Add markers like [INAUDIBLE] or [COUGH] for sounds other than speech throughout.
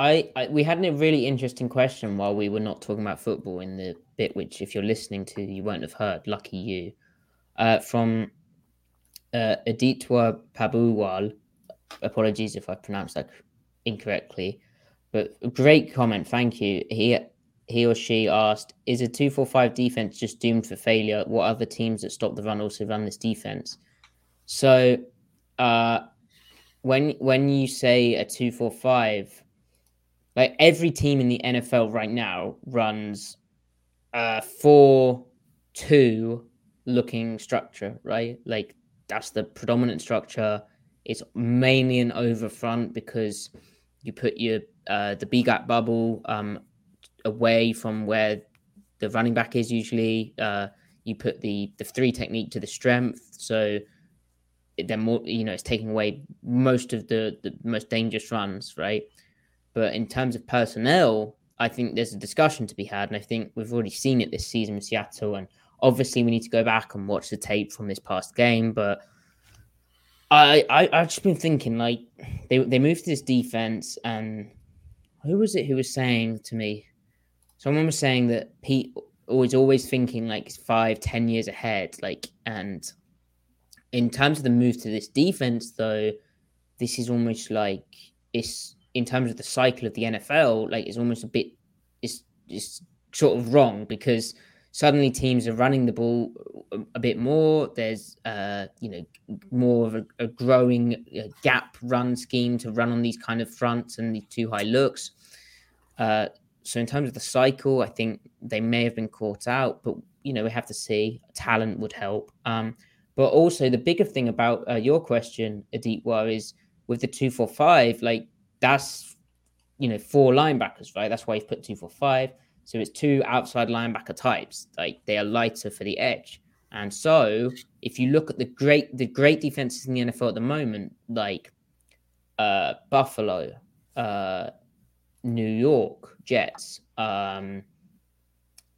I, I, we had a really interesting question while we were not talking about football in the bit which if you're listening to you won't have heard lucky you uh, from uh, Pabuwal apologies if I pronounced that incorrectly but great comment thank you. He he or she asked is a 245 defense just doomed for failure? What other teams that stop the run also run this defense? So uh when when you say a 245 like every team in the NFL right now runs uh four two looking structure, right? Like that's the predominant structure. It's mainly an over front because you put your uh the B gap bubble um away from where the running back is usually. Uh you put the the three technique to the strength. So then more you know it's taking away most of the the most dangerous runs, right? But in terms of personnel, I think there's a discussion to be had. And I think we've already seen it this season in Seattle. And obviously, we need to go back and watch the tape from this past game. But I, I, I've just been thinking, like, they, they moved to this defense. And who was it who was saying to me? Someone was saying that Pete was always thinking like five, ten years ahead. Like, and in terms of the move to this defense, though, this is almost like it's in terms of the cycle of the NFL, like it's almost a bit it's it's sort of wrong because suddenly teams are running the ball a, bit more. There's uh you know more of a, a growing uh, gap run scheme to run on these kind of fronts and these two high looks. Uh, so in terms of the cycle, I think they may have been caught out, but you know we have to see. Talent would help. Um, but also the bigger thing about uh, your question, Aditwa, is with the two four five, like that's you know four linebackers, right? That's why he's put two for five. So it's two outside linebacker types. Like they are lighter for the edge. And so if you look at the great the great defenses in the NFL at the moment, like uh, Buffalo, uh, New York Jets, um,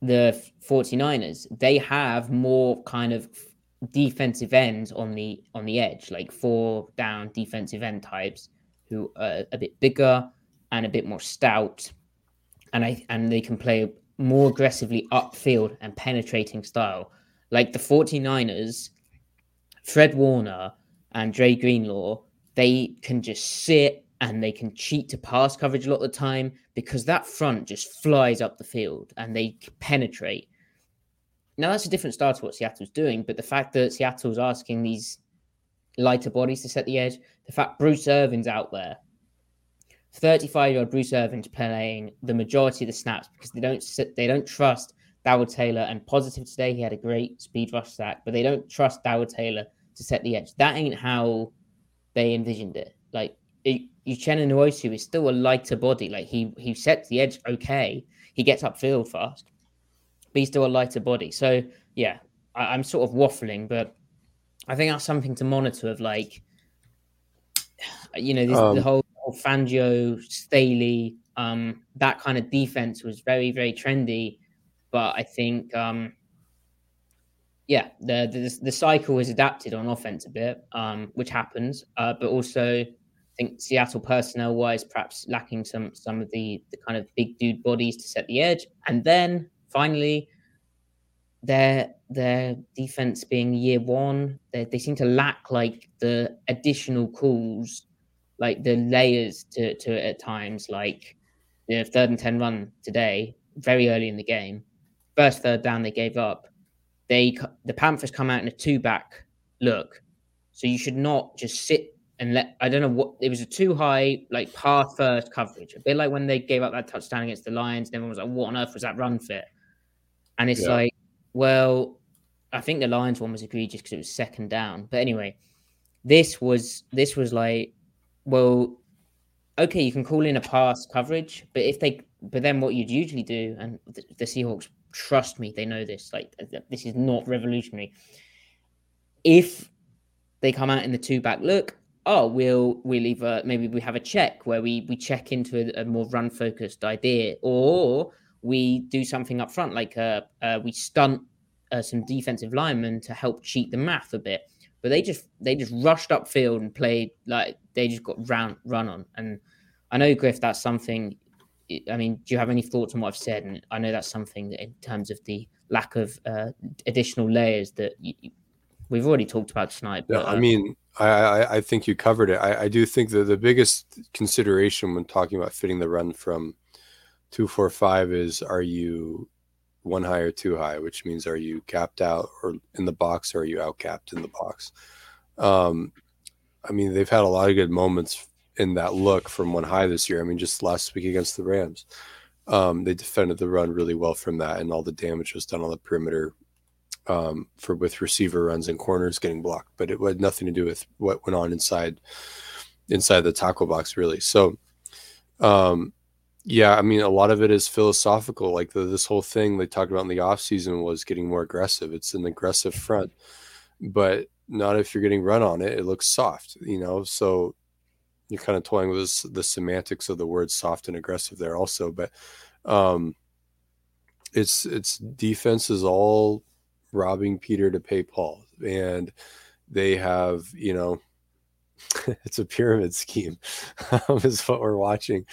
the 49ers, they have more kind of defensive ends on the on the edge, like four down defensive end types who are a bit bigger and a bit more stout, and I and they can play more aggressively upfield and penetrating style. Like the 49ers, Fred Warner and Dre Greenlaw, they can just sit and they can cheat to pass coverage a lot of the time because that front just flies up the field and they penetrate. Now that's a different style to what Seattle's doing, but the fact that Seattle's asking these lighter bodies to set the edge. The fact Bruce Irvin's out there, 35 year old Bruce Irvin's playing the majority of the snaps because they don't sit, they don't trust Darrell Taylor. And positive today, he had a great speed rush sack, but they don't trust Darrell Taylor to set the edge. That ain't how they envisioned it. Like Uchenna Nwosu is still a lighter body. Like he he sets the edge okay. He gets upfield fast, but he's still a lighter body. So yeah, I, am sort of waffling, but I think that's something to monitor. Of like, you know, this, um, the whole, whole Fangio, Staley, um, that kind of defense was very very trendy, but I think um, yeah, the, the the cycle has adapted on offense a bit, um, which happens, uh, but also I think Seattle personnel wise, perhaps lacking some some of the the kind of big dude bodies to set the edge, and then finally their their defense being year one, they, they seem to lack like the additional calls, like the layers to to it at times, like the third and ten run today, very early in the game, first third down they gave up they the Panthers come out in a two back look, so you should not just sit and let. I don't know what it was a too high like pass first coverage, a bit like when they gave up that touchdown against the Lions. And everyone was like, "What on earth was that run fit?" And it's yeah. like, well, I think the Lions one was egregious because it was second down. But anyway, this was this was like, well, okay, you can call in a pass coverage, but if they, but then what you'd usually do, and the, the Seahawks Trust me, they know this. Like this is not revolutionary. If they come out in the two back look, oh, we'll we'll either maybe we have a check where we we check into a, a more run focused idea, or we do something up front, like uh, uh we stunt uh, some defensive linemen to help cheat the math a bit. But they just they just rushed upfield and played like they just got round run on. And I know Griff, that's something I mean, do you have any thoughts on what I've said? And I know that's something that in terms of the lack of uh, additional layers that you, we've already talked about tonight. But, yeah, I uh, mean, I, I think you covered it. I, I do think that the biggest consideration when talking about fitting the run from two, four, five is are you one high or two high, which means are you capped out or in the box or are you out capped in the box? Um, I mean, they've had a lot of good moments in that look from one high this year. I mean, just last week against the Rams, um, they defended the run really well from that, and all the damage was done on the perimeter um, for with receiver runs and corners getting blocked. But it had nothing to do with what went on inside inside the tackle box, really. So, um, yeah, I mean, a lot of it is philosophical. Like the, this whole thing they talked about in the off season was getting more aggressive. It's an aggressive front, but not if you're getting run on it. It looks soft, you know. So you're kind of toying with the semantics of the word soft and aggressive there also but um it's it's defense is all robbing peter to pay paul and they have you know [LAUGHS] it's a pyramid scheme [LAUGHS] is what we're watching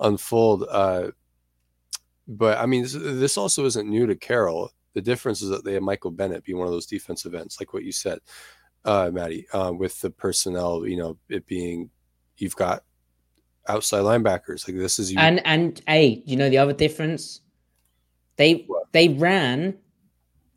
unfold uh but i mean this, this also isn't new to carroll the difference is that they have michael bennett be one of those defensive ends like what you said uh maddie uh, with the personnel you know it being you've got outside linebackers. Like this is you. And and hey, you know the other difference? They what? they ran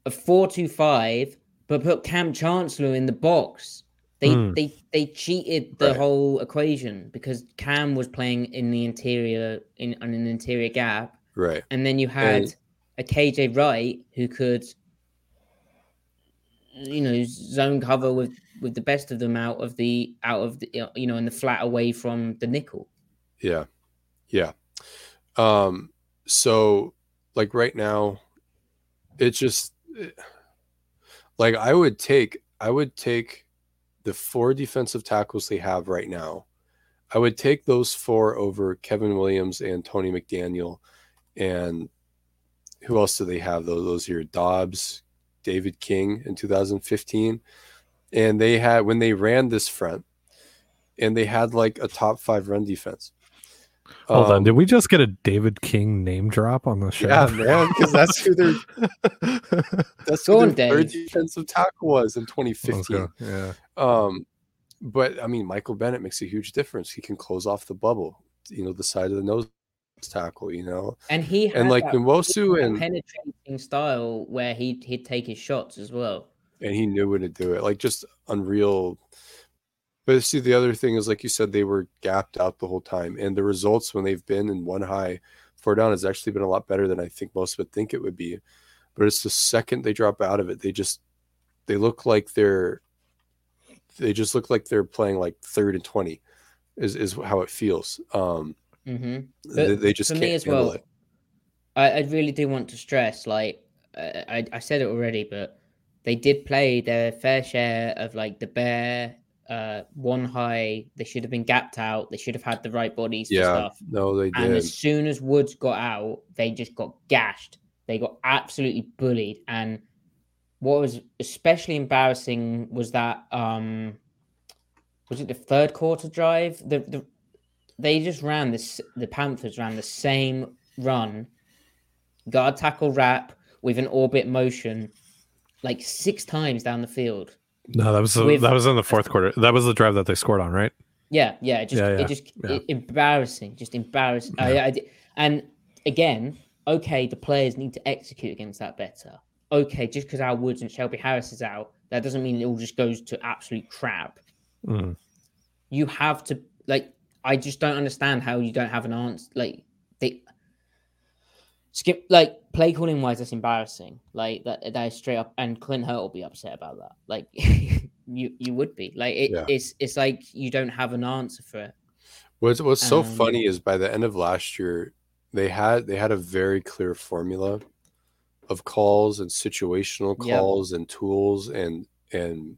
a four two five, but put Kam Chancellor in the box. They mm. they they cheated the right. whole equation because Kam was playing in the interior in on an interior gap. Right. And then you had and... a KJ Wright who could you know zone cover with with the best of them out of the out of the you know in the flat away from the nickel. Yeah, yeah. Um, so like right now, it's just like I would take I would take the four defensive tackles they have right now. I would take those four over Kevin Williams and Tony McDaniel, and who else do they have? Those those here Dobbs, David King in 2015 and they had when they ran this front, and they had like a top five run defense. Hold um, on, did we just get a David King name drop on the show? Yeah, man, because that's who their [LAUGHS] that's who their third defensive tackle was in 2015. Okay. Yeah. Um, but I mean, Michael Bennett makes a huge difference. He can close off the bubble, you know, the side of the nose tackle, you know. And he and like Nwosu and penetrating style where he he'd take his shots as well and he knew when to do it. Like just unreal. But see, the other thing is, like you said, they were gapped out the whole time, and the results when they've been in one high, four down has actually been a lot better than I think most would think it would be. But it's the second they drop out of it, they just they look like they're they just look like they're playing like third and twenty, is is how it feels. Um, hmm they, they just for can't me as well, it. I, I really do want to stress, like I, I said it already, but they did play their fair share of like the bear, uh, one high. They should have been gapped out. They should have had the right bodies Yeah, stuff. no, they did. And as soon as Woods got out, they just got gashed. They got absolutely bullied. And what was especially embarrassing was that um was it the third quarter drive? The the they just ran this the Panthers ran the same run, guard tackle wrap with an orbit motion like six times down the field. No, that was the, With- that was in the fourth quarter. That was the drive that they scored on, right? Yeah, yeah, just Yeah, yeah, it just yeah. it- embarrassing, just embarrassing. I, I and again, okay, the players need to execute against that better. Okay, just because our Woods and Shelby Harris is out, that doesn't mean it all just goes to absolute crap. Mm. You have to like. I just don't understand how you don't have an answer. Like they skip like play calling wise, that's embarrassing. Like that that is straight up, and Clint Hurtt will be upset about that. Like [LAUGHS] you you would be like it, Yeah. it's it's like you don't have an answer for it. What's what's so Um, funny is by the end of last year, they had they had a very clear formula of calls and situational Yep. calls and tools and and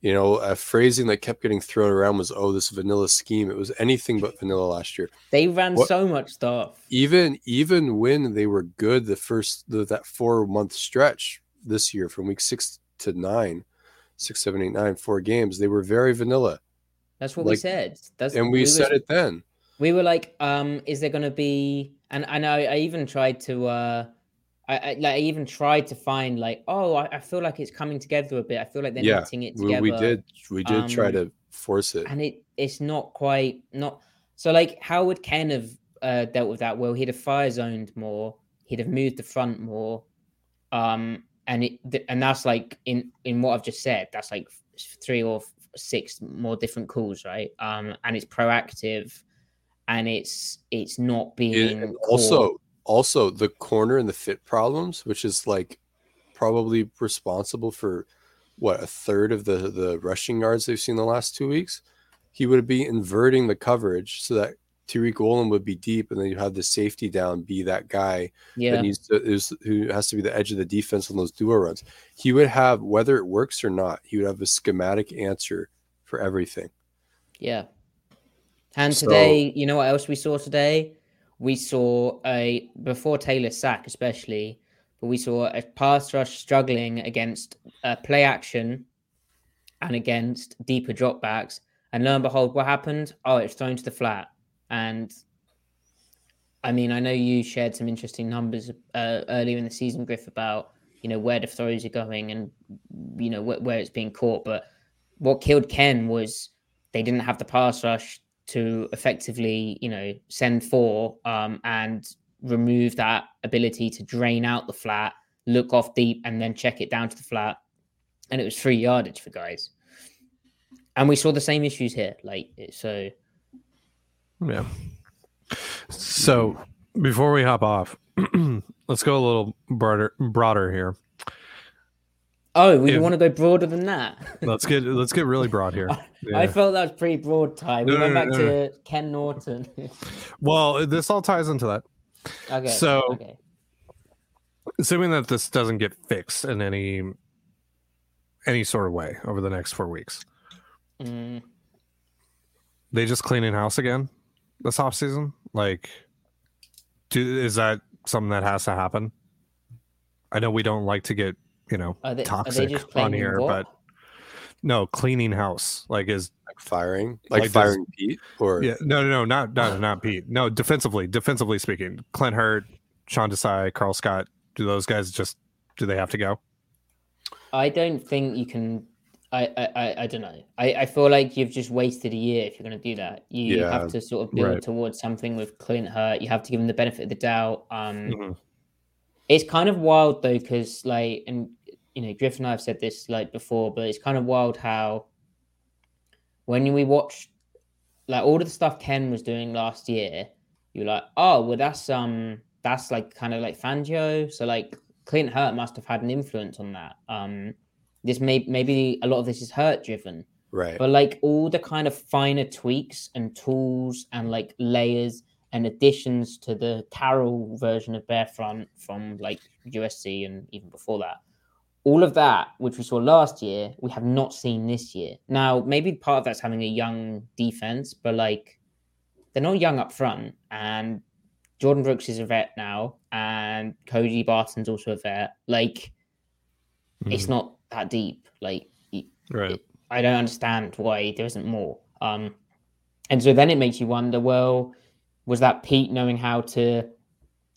You know a phrasing that kept getting thrown around was oh this vanilla scheme. It was anything but vanilla last year. They ran What- so much stuff. Even even when they were good the first the, that four month stretch this year from week six to nine, six seven eight nine four games they were very vanilla That's what we said. That's and we, were- said it then. We were like, um, is there going to be? And I I even tried to. uh I, I like I even tried to find like, oh, I, I feel like it's coming together a bit. I feel like they're Yeah, knitting it We, together. we did we did try Um, to force it. and it it's not quite not so like how would ken have uh, dealt with that well he'd have fire zoned more he'd have moved the front more um and it and that's like in in what i've just said that's like three or f- six more different calls right um and it's proactive and it's it's not It- being caught. also also the corner and the fit problems which is like probably responsible for what a third of the the rushing yards they've seen the last two weeks he would be inverting the coverage so that Tariq Woolen would be deep and then you have the safety down be that guy yeah that needs to is who has to be the edge of the defense on those duo runs he would have whether it works or not he would have a schematic answer for everything Yeah. And So- today, you know what else we saw today? We saw a before Taylor's sack, especially, but we saw a pass rush struggling against uh, play action and against deeper dropbacks. And lo and behold, what happened? Oh, it's thrown to the flat. And I mean, I know you shared some interesting numbers uh, earlier in the season, Griff, about you know where the throws are going and you know where, where it's being caught. But what killed Ken was they didn't have the pass rush to effectively, you know, send four um, and remove that ability to drain out the flat, look off deep, and then check it down to the flat. And it was free yardage for guys. And we saw the same issues here. Like, so Yeah. So before we hop off, [CLEARS THROAT] let's go a little broader broader here. Oh, we If- want to go broader than that. Let's get let's get really broad here. [LAUGHS] I felt that was pretty broad time. We No, went no, back no, to Ken Norton. [LAUGHS] Well, this all ties into that. okay. So- okay. Assuming that this doesn't get fixed in any any sort of way over the next four weeks, Mm, they just cleaning house again this off season. Like, do, is that something that has to happen? I know we don't like to get you know are they, are they toxic just on here, what? but no cleaning house. Like, is like firing like, Like does- firing Pete or Yeah, no, no, no, not not not Pete. No, defensively, defensively speaking, Clint Hurtt, Sean Desai, Karl Scott. Do those guys just do they have to go? I don't think you can. I, I, I don't know. I, I feel like you've just wasted a year if you're going to do that. You Yeah, have to sort of build right. towards something with Clint Hurtt. You have to give him the benefit of the doubt. Um, Mhm. it's kind of wild though, because like, and you know, Griff and I have said this like before, but it's kind of wild how when we watched like all of the stuff Ken was doing last year, you're like, oh, well, that's um, that's like kind of like Fangio. So like, Clint Hurtt must have had an influence on that. Um, this may maybe a lot of this is Hurtt driven, Right. but like all the kind of finer tweaks and tools and like layers and additions to the Carroll version of Bear front from like USC and even before that, all of that, which we saw last year, we have not seen this year. Now, maybe part of that's having a young defense, but like they're not young up front. And Jordyn Brooks is a vet now, and Cody Barton's also a vet. Like, it's Mhm. not that deep. Like, right. I don't understand why there isn't more. Um, and so then it makes you wonder, well, was that Pete knowing how to?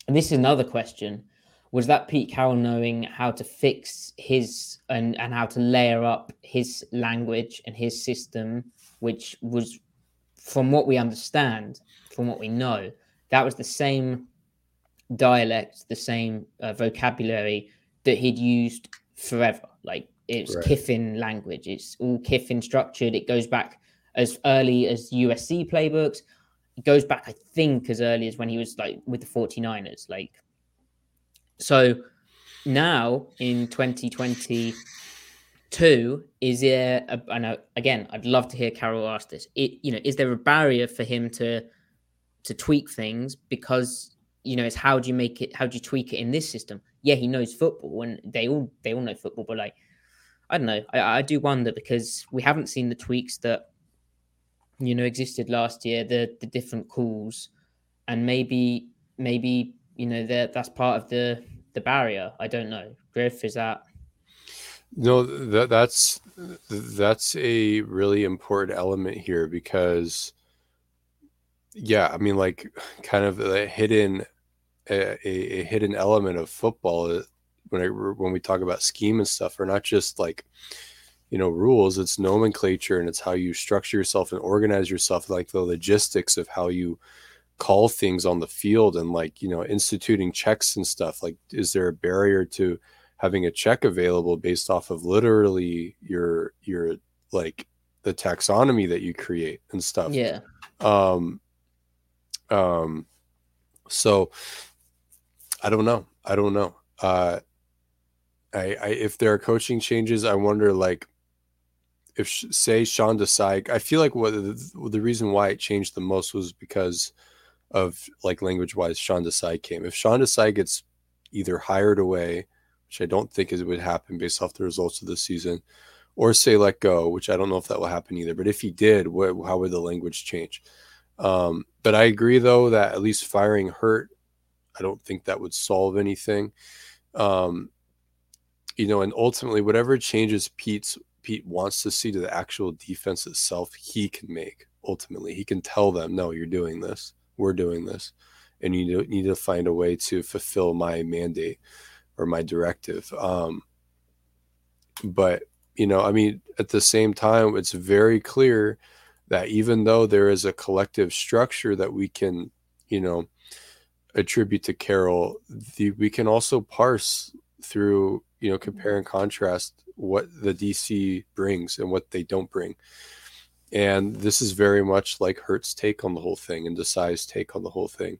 And this is another question: Was that Pete Carroll knowing how to fix his and and how to layer up his language and his system, which was, from what we understand, from what we know, that was the same dialect, the same uh, vocabulary that he'd used forever. Like it's Right. Kiffin language. It's all Kiffin structured. It goes back as early as USC playbooks. It goes back, I think, as early as when he was like with the 49ers. Like, so now in 2022, is there, a, know, again, I'd love to hear Carroll ask this. It, you know, is there a barrier for him to, to tweak things? Because you know it's how do you make it how do you tweak it in this system? Yeah he knows football and they all they all know football but like i don't know. I, I do wonder because we haven't seen the tweaks that you know existed last year the the different calls. And maybe maybe you know that that's part of the the barrier? I don't know. Griff is that? No, that that's that's a really important element here because yeah, I mean like kind of a hidden a, a hidden element of football when I when we talk about scheme and stuff are not just like you know rules, it's nomenclature and it's how you structure yourself and organize yourself like the logistics of how you call things on the field and like you know instituting checks and stuff like is there a barrier to having a check available based off of literally your your like the taxonomy that you create and stuff? Yeah. Um um so i don't know. I don't know. Uh i i if there are coaching changes i wonder like if say Sean Desai, I feel like what the, the reason why it changed the most was because of like language wise Sean Desai came. If Sean Desai gets either hired away, which I don't think is would happen based off the results of this season, or say let go, which I don't know if that will happen either. But if he did, how would the language change? Um, but I agree though that at least firing Hurtt. I don't think that would solve anything. Um, you know, and ultimately, whatever changes Pete's Pete wants to see to the actual defense itself, he can make. Ultimately, he can tell them, "No, you're doing this. We're doing this, and you need- to find a way to fulfill my mandate or my directive." Um, but you know, I mean, at the same time, it's very clear that even though there is a collective structure that we can, you know, attribute to Carroll the, we can also parse through, you know, compare and contrast what the DC brings and what they don't bring. And this is very much like Hurtt's take on the whole thing and Desai's take on the whole thing.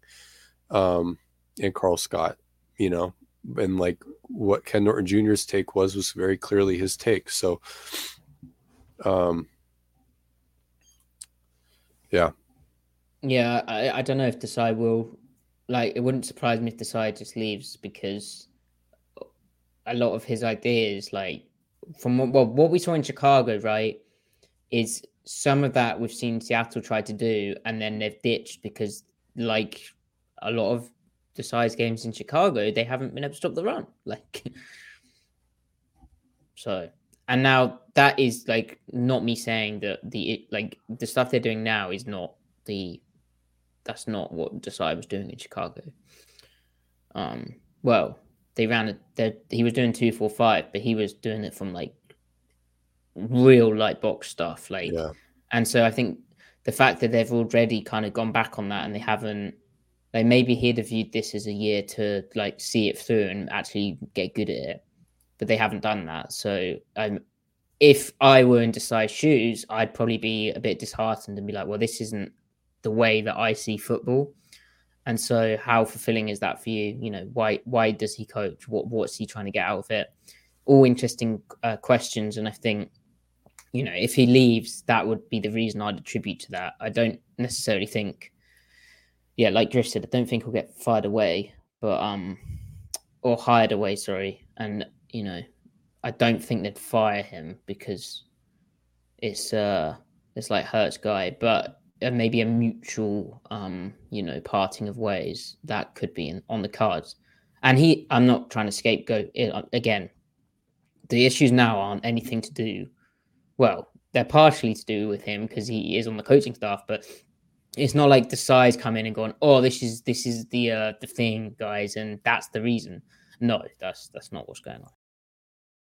Um, and Karl Scott, you know, and like what Ken Norton Jr.'s take was was very clearly his take. So um yeah. Yeah, I, I don't know if Desai will like it wouldn't surprise me if Desai just leaves because a lot of his ideas, like from what well, what we saw in Chicago, right, is some of that we've seen Seattle try to do and then they've ditched because like a lot of the size games in Chicago, they haven't been able to stop the run. [LAUGHS] Like so and now that is like not me saying that the like the stuff they're doing now is not the that's not what Desai was doing in Chicago. Um, well, they ran it. He was doing two four five, but he was doing it from like real like box stuff. Like, Yeah. and so I think the fact that they've already kind of gone back on that and they haven't, like maybe he'd have viewed this as a year to like see it through and actually get good at it, but they haven't done that. So um, if I were in Desai's shoes, I'd probably be a bit disheartened and be like, well, this isn't the way that I see football. And so, how fulfilling is that for you? You know, why why does he coach? What what's he trying to get out of it? All interesting uh, questions, and I think you know if he leaves, that would be the reason I'd attribute to that. I don't necessarily think, yeah, like Griff said, I don't think he'll get fired away, but um, or hired away. Sorry, and you know, I don't think they'd fire him because it's uh it's like Hurtt's guy, but uh, maybe a mutual um you know parting of ways that could be in, on the cards. And he, I'm not trying to scapegoat it uh, again. The issues now aren't anything to do. Well, they're partially to do with him because he is on the coaching staff, but it's not like Desai come in and going, "Oh, this is this is the uh, the thing, guys," and that's the reason. No, that's that's not what's going on.